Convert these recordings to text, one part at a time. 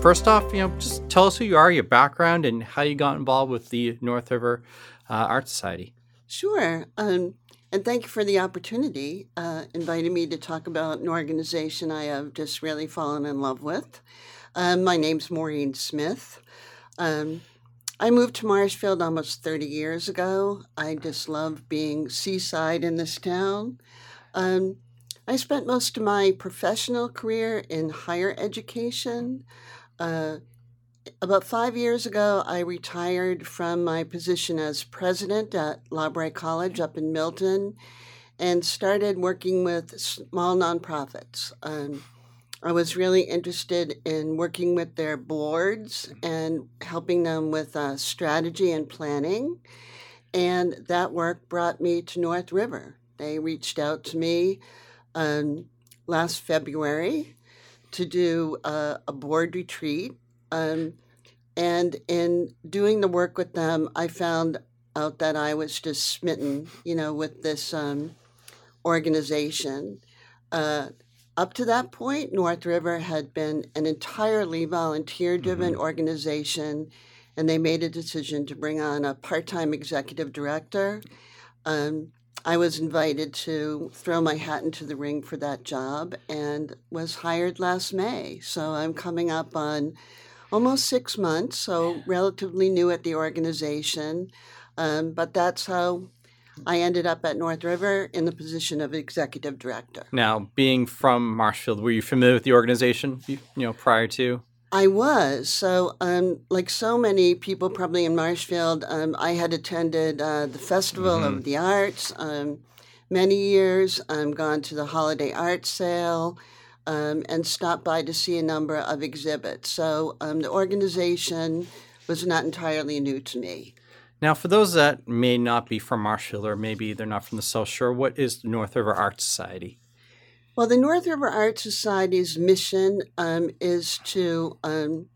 first off, you know, just tell us who you are, your background, and how you got involved with the North River uh, Art Society. Sure. Um, and thank you for the opportunity, uh, inviting me to talk about an organization I have just really fallen in love with. Um, my name's Maureen Smith. Um, I moved to Marshfield almost 30 years ago. I just love being seaside in this town. Um, I spent most of my professional career in higher education. Uh, about five years ago, I retired from my position as president at Loughborough College up in Milton and started working with small nonprofits. Um, I was really interested in working with their boards and helping them with uh, strategy and planning. And that work brought me to North River. They reached out to me um, last February to do uh, a board retreat. Um, and in doing the work with them, I found out that I was just smitten, you know, with this um, organization. Uh, up to that point, North River had been an entirely volunteer driven mm-hmm. organization, and they made a decision to bring on a part time executive director. Um, I was invited to throw my hat into the ring for that job and was hired last May. So I'm coming up on almost six months, so relatively new at the organization. Um, but that's how I ended up at North River in the position of executive director. Now, being from Marshfield, were you familiar with the organization? You, you know, prior to. I was. So, um, like so many people probably in Marshfield, um, I had attended uh, the Festival mm-hmm. of the Arts um, many years. I'm gone to the Holiday Art Sale um, and stopped by to see a number of exhibits. So, um, the organization was not entirely new to me. Now, for those that may not be from Marshfield or maybe they're not from the South Shore, what is the North River Art Society? Well, the North River Art Society's mission um, is to um,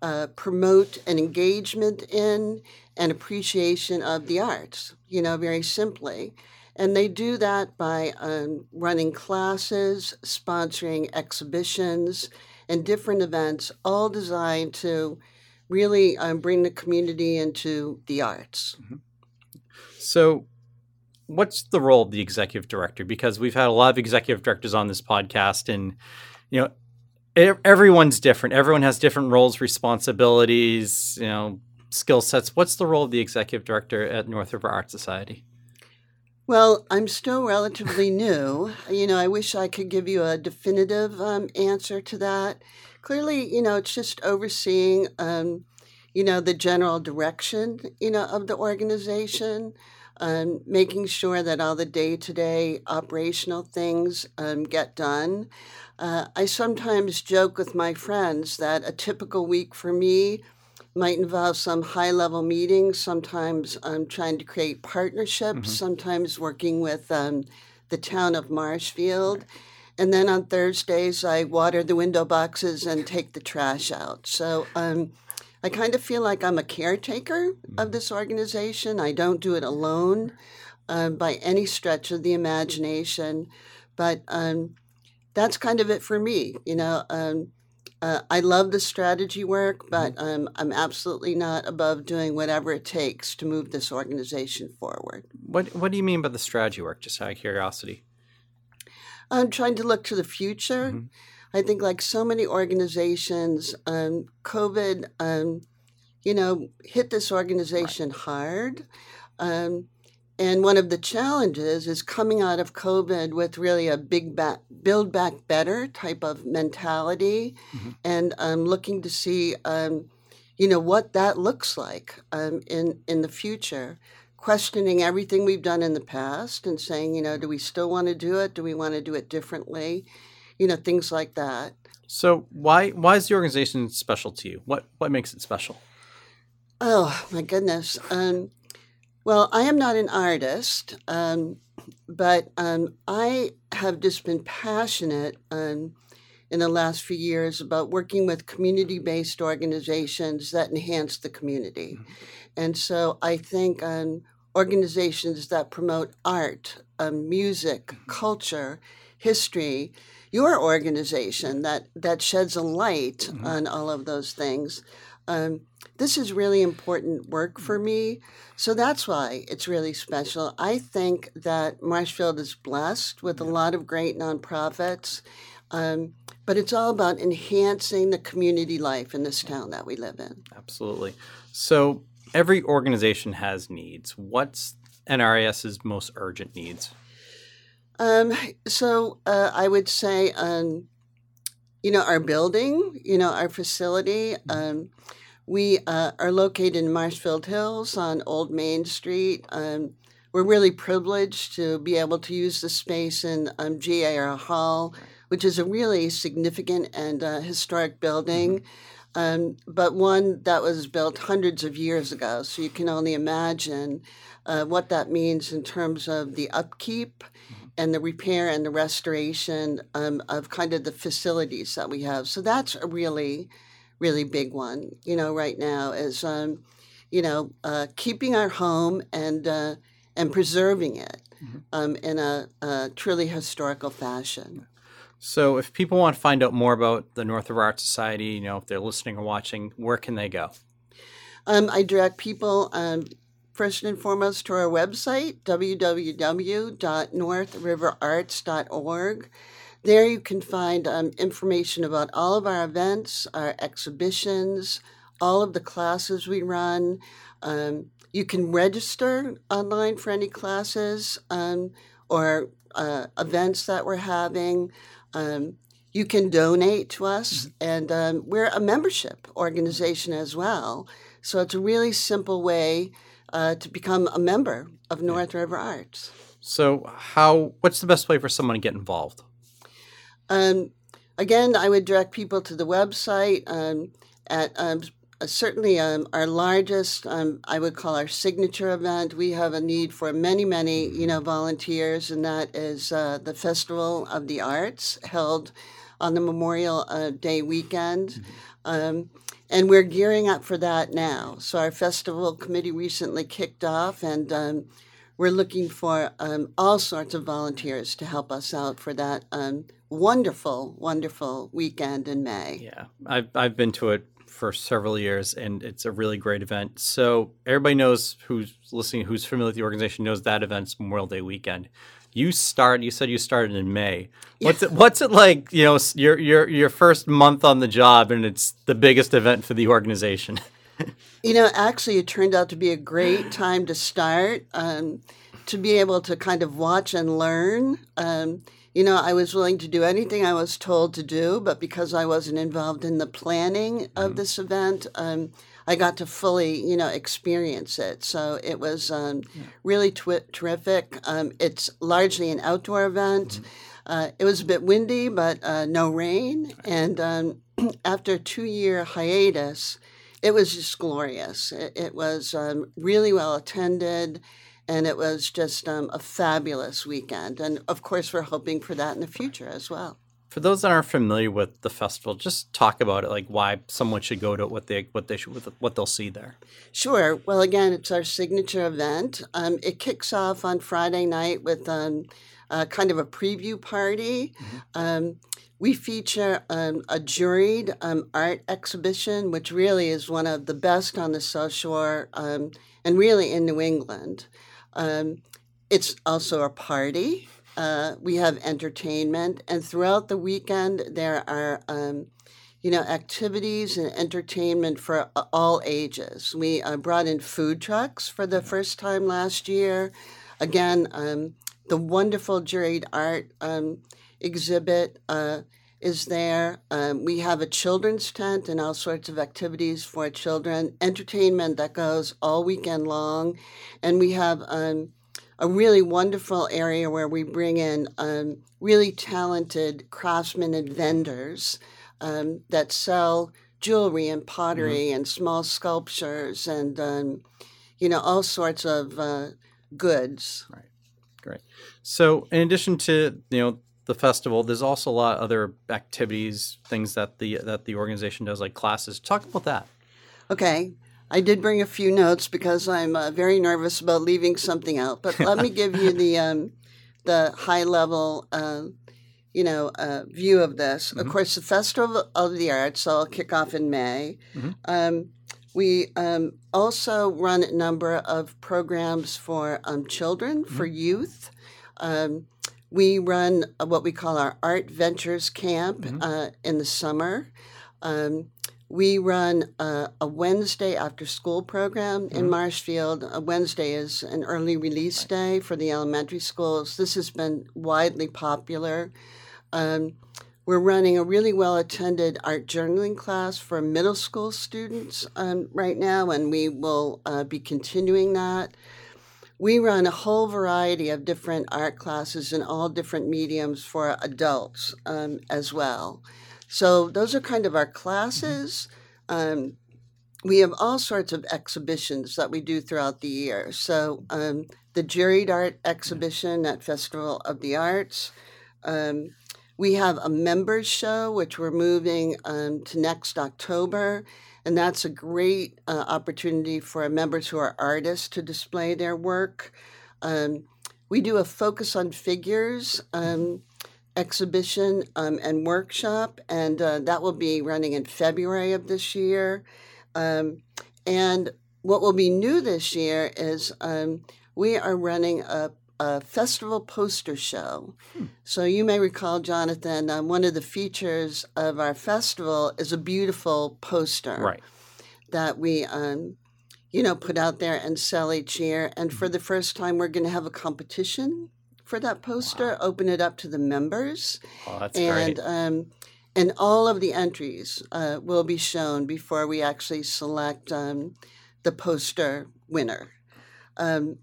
uh, promote an engagement in and appreciation of the arts, you know, very simply. And they do that by um, running classes, sponsoring exhibitions, and different events, all designed to really um, bring the community into the arts. Mm-hmm. So, what's the role of the executive director? Because we've had a lot of executive directors on this podcast, and you know, everyone's different. Everyone has different roles, responsibilities, you know, skill sets. What's the role of the executive director at North River Art Society? Well, I'm still relatively new. You know, I wish I could give you a definitive um, answer to that clearly, you know, it's just overseeing, um, you know, the general direction, you know, of the organization, um, making sure that all the day-to-day operational things um, get done. Uh, I sometimes joke with my friends that a typical week for me might involve some high-level meetings. Sometimes I'm trying to create partnerships. Mm-hmm. Sometimes working with um, the town of Marshfield. And then on Thursdays, I water the window boxes and take the trash out. So um, I kind of feel like I'm a caretaker of this organization. I don't do it alone um, by any stretch of the imagination. But um, that's kind of it for me. You know, um, uh, I love the strategy work, but um, I'm absolutely not above doing whatever it takes to move this organization forward. What What do you mean by the strategy work? Just out of curiosity. I'm trying to look to the future. Mm-hmm. I think, like so many organizations, um, COVID, um, you know, hit this organization right. hard. Um, and one of the challenges is coming out of COVID with really a big back, build back better type of mentality, mm-hmm. and um, looking to see, um, you know, what that looks like um, in in the future questioning everything we've done in the past and saying, you know, do we still want to do it? Do we want to do it differently? You know, things like that. So why why is the organization special to you? What what makes it special? Oh my goodness. Um, well, I am not an artist, um, but um, I have just been passionate um, in the last few years about working with community based organizations that enhance the community. Mm-hmm. And so I think um, organizations that promote art, um, music, culture, history, your organization that that sheds a light mm-hmm. on all of those things. Um, this is really important work for me. So that's why it's really special. I think that Marshfield is blessed with a lot of great nonprofits, um, but it's all about enhancing the community life in this town that we live in. Absolutely. So every organization has needs. What's NRAS's most urgent needs? Um, so uh, I would say, um, you know, our building, you know, our facility. Mm-hmm. Um, we uh, are located in Marshfield Hills on Old Main Street. Um, we're really privileged to be able to use the space in um, GAR Hall, which is a really significant and uh, historic building, mm-hmm. um, but one that was built hundreds of years ago. So you can only imagine uh, what that means in terms of the upkeep mm-hmm. And the repair and the restoration um, of kind of the facilities that we have. So that's a really really big one, you know, right now is, um, you know, uh, keeping our home and uh, and preserving it mm-hmm. um, in a, a, truly historical fashion. So, if people want to find out more about the North River Art Society, you know, if they're listening or watching, where can they go? Um, I direct people um, first and foremost to our website, www.northriverarts.org. There you can find um, information about all of our events, our exhibitions, all of the classes we run. Um, you can register online for any classes um, or uh, events that we're having. Um, you can donate to us, mm-hmm. and um, we're a membership organization as well. So it's a really simple way uh, to become a member of North River Arts. So, how? What's the best way for someone to get involved? Um, again, I would direct people to the website um, at um, certainly um, our largest, um, I would call our signature event. We have a need for many, many, you know, volunteers, and that is uh, the Festival of the Arts held on the Memorial uh, Day weekend. Mm-hmm. And we're gearing up for that now. So our festival committee recently kicked off, and um, we're looking for um, all sorts of volunteers to help us out for that um, wonderful, wonderful weekend in May. Yeah, I've, I've been to it for several years and it's a really great event. So everybody knows who's listening, who's familiar with the organization, knows that event's Memorial Day weekend. You start. You said you started in May. What's it? What's it like? You know, your your your first month on the job, and it's the biggest event for the organization. you know, actually, it turned out to be a great time to start. Um, to be able to kind of watch and learn. Um, you know, I was willing to do anything I was told to do, but because I wasn't involved in the planning of mm-hmm. this event, um, I got to fully, you know, experience it. So it was um, yeah. really twi- terrific. Um, it's largely an outdoor event. Mm-hmm. Uh, it was a bit windy, but uh, no rain. And um, after a two year hiatus, it was just glorious. It, it was um, really well attended and it was just um, a fabulous weekend. And of course, we're hoping for that in the future as well. For those that aren't familiar with the festival, just talk about it, like why someone should go to it, what they what they should what they'll see there. Sure. Well, again, it's our signature event. Um, it kicks off on Friday night with um, uh, kind of a preview party. Mm-hmm. Um, we feature um, a juried um, art exhibition, which really is one of the best on the South Shore um, and really in New England. Um, it's also a party. Uh, we have entertainment, and throughout the weekend there are, um, you know, activities and entertainment for all ages. We uh, brought in food trucks for the first time last year. Again, um, the wonderful juried art um, exhibit. Uh, is there. Um, we have a children's tent and all sorts of activities for children, entertainment that goes all weekend long. And we have um, a really wonderful area where we bring in um, really talented craftsmen and vendors um, that sell jewelry and pottery mm-hmm. and small sculptures and, um, you know, all sorts of uh, goods. Right. Great. So, in addition to you know the festival, there's also a lot of other activities, things that the that the organization does, like classes. Talk about that. Okay, I did bring a few notes because I'm uh, very nervous about leaving something out. But let me give you the um, the high level uh, you know, uh, view of this. Mhm. Of course, the Festival of the Arts will kick off in May. Mhm. Um, we um, also run a number of programs for um, children, for youth. Um, we run uh, what we call our Art Ventures Camp Mhm. uh, in the summer. Um, we run uh, a Wednesday after school program in Mhm. Marshfield. A Wednesday is an early release day for the elementary schools. This has been widely popular. Um, we're running a really well attended art journaling class for middle school students um, right now, and we will uh, be continuing that. We run a whole variety of different art classes in all different mediums for adults um, as well. So, those are kind of our classes. Um, we have all sorts of exhibitions that we do throughout the year. So, um, the Juried Art exhibition at Festival of the Arts. Um, we have a members show, which we're moving um, to next October. And that's a great uh, opportunity for members who are artists to display their work. Um, we do a focus on figures um, exhibition um, and workshop, and uh, that will be running in February of this year. Um, and what will be new this year is um, we are running a, a festival poster show. Hmm. So you may recall, Jonathan, um, one of the features of our festival is a beautiful poster Right. that we, um, you know, put out there and sell each year. And for the first time, we're going to have a competition for that poster. Open it up to the members, Oh, that's and great. um, and all of the entries uh, will be shown before we actually select um, the poster winner. Um,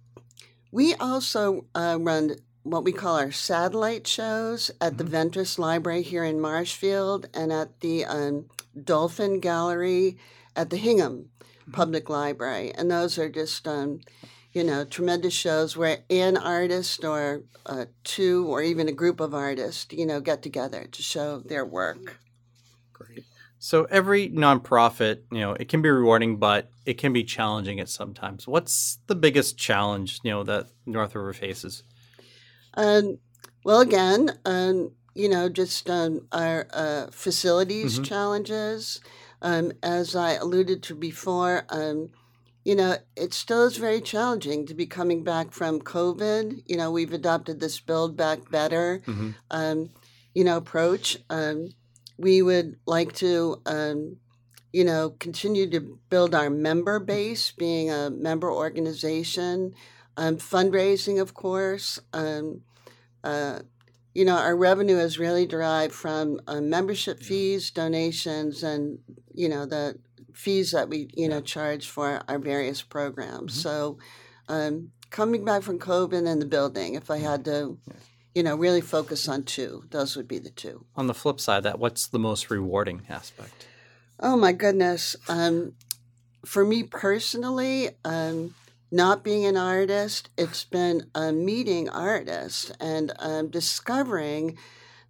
we also uh, run what we call our satellite shows at the Mhm. Ventress Library here in Marshfield and at the um, Dolphin Gallery at the Hingham Mhm. Public Library. And those are just, um, you know, tremendous shows where an artist or uh, two or even a group of artists, you know, get together to show their work. Great. So every nonprofit, you know, it can be rewarding, but it can be challenging at sometimes. What's the biggest challenge, you know, that North River faces? Um, well, again, um, you know, just um, our uh, facilities Mhm. challenges. Um, as I alluded to before, um, you know, it still is very challenging to be coming back from COVID. You know, we've adopted this build back better, Mhm. um, you know, approach. Um, we would like to, um, you know, continue to build our member base, being a member organization, um, fundraising, of course. Um, uh, you know, our revenue is really derived from uh, membership fees, donations, and you know the fees that we you know charge for our various programs. Mhm. So, um, coming back from COVID and the building, if I had to, you know, really focus on two, those would be the two. On the flip side, that what's the most rewarding aspect? Oh my goodness. Um, for me personally, um, not being an artist, it's been uh, meeting artists and um, discovering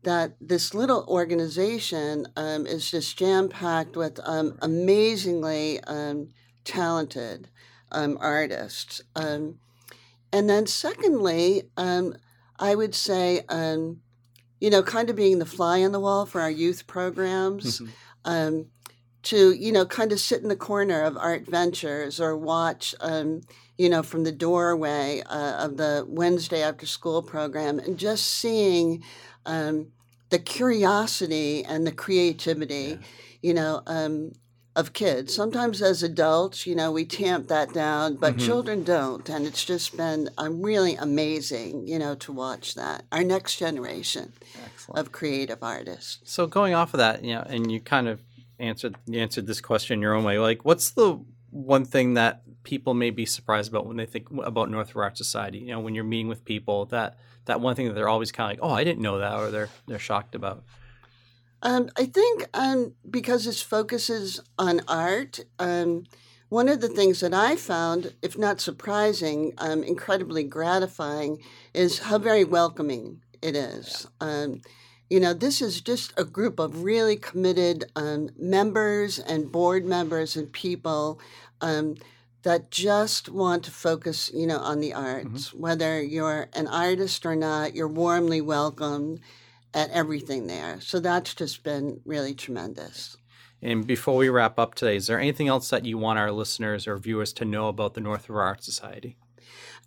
that this little organization um, is just jam packed with um, amazingly um, talented um, artists. Um, and then, secondly, um, I would say, um, you know, kind of being the fly on the wall for our youth programs Mhm. To you know kind of sit in the corner of art ventures or watch um, you know from the doorway uh, of the wednesday after school program and just seeing um, the curiosity and the creativity Yeah. you know um, of kids sometimes as adults you know we tamp that down but Mhm. children don't and it's just been um, really amazing you know to watch that our next generation Excellent. of creative artists So going off of that, you know, and you kind of answered answered this question your own way. Like, what's the one thing that people may be surprised about when they think about North Art Society? You know, when you're meeting with people, that that one thing that they're always kind of like, oh, I didn't know that, or they're they're shocked about. Um, I think um, because this focuses on art, um, one of the things that I found, if not surprising, um, incredibly gratifying, is how very welcoming it is. Um, you know, this is just a group of really committed um, members and board members and people um, that just want to focus, you know, on the arts. Whether you're an artist or not, you're warmly welcomed at everything there. So that's just been really tremendous. And before we wrap up today, is there anything else that you want our listeners or viewers to know about the North River Art Society?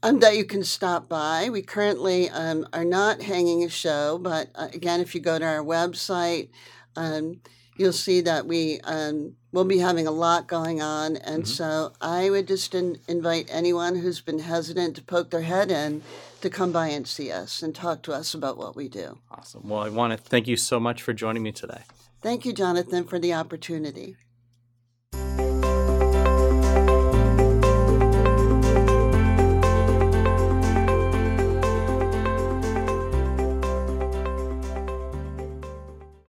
Um, that you can stop by. We currently um, are not hanging a show, but uh, again, if you go to our website, um, you'll see that we um, will be having a lot going on. And Mhm. so I would just in- invite anyone who's been hesitant to poke their head in to come by and see us and talk to us about what we do. Awesome. Well, I want to thank you so much for joining me today. Thank you, Jonathan, for the opportunity.